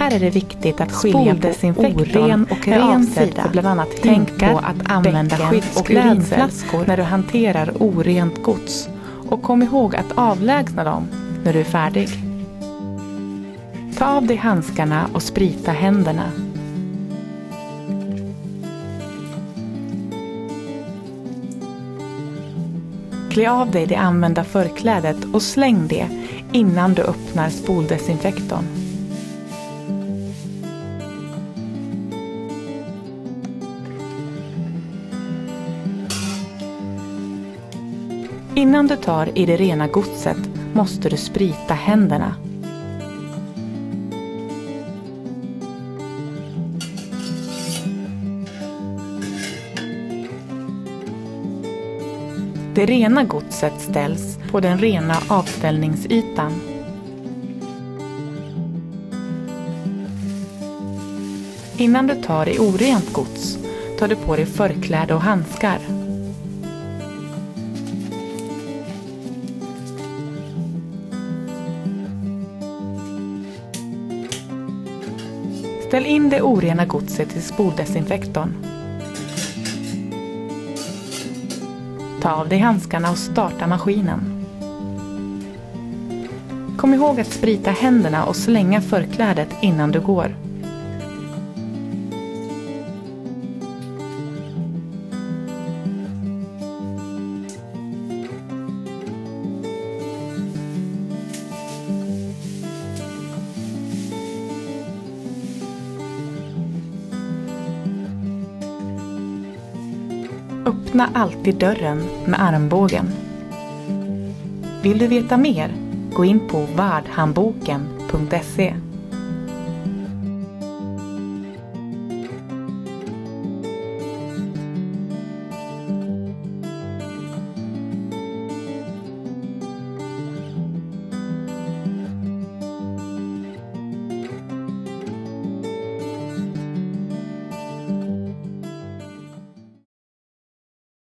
Här är det viktigt att skilja på oren och ren sida. För bland annat Tänk på att använda skydd och urinflaskor när du hanterar orent gods. Och kom ihåg att avlägsna dem när du är färdig. Ta av dig handskarna och sprita händerna. Klä av dig det använda förklädet och släng det innan du öppnar spoldesinfektorn. Innan du tar i det rena godset måste du sprita händerna. Det rena godset ställs på den rena avställningsytan. Innan du tar i orent gods tar du på dig förkläde och handskar. Ställ in det orena godset i spoldesinfektorn. Ta av dig handskarna och starta maskinen. Kom ihåg att sprita händerna och slänga förklädet innan du går. Öppna alltid dörren med armbågen. Vill du veta mer? Gå in på vardhandboken.se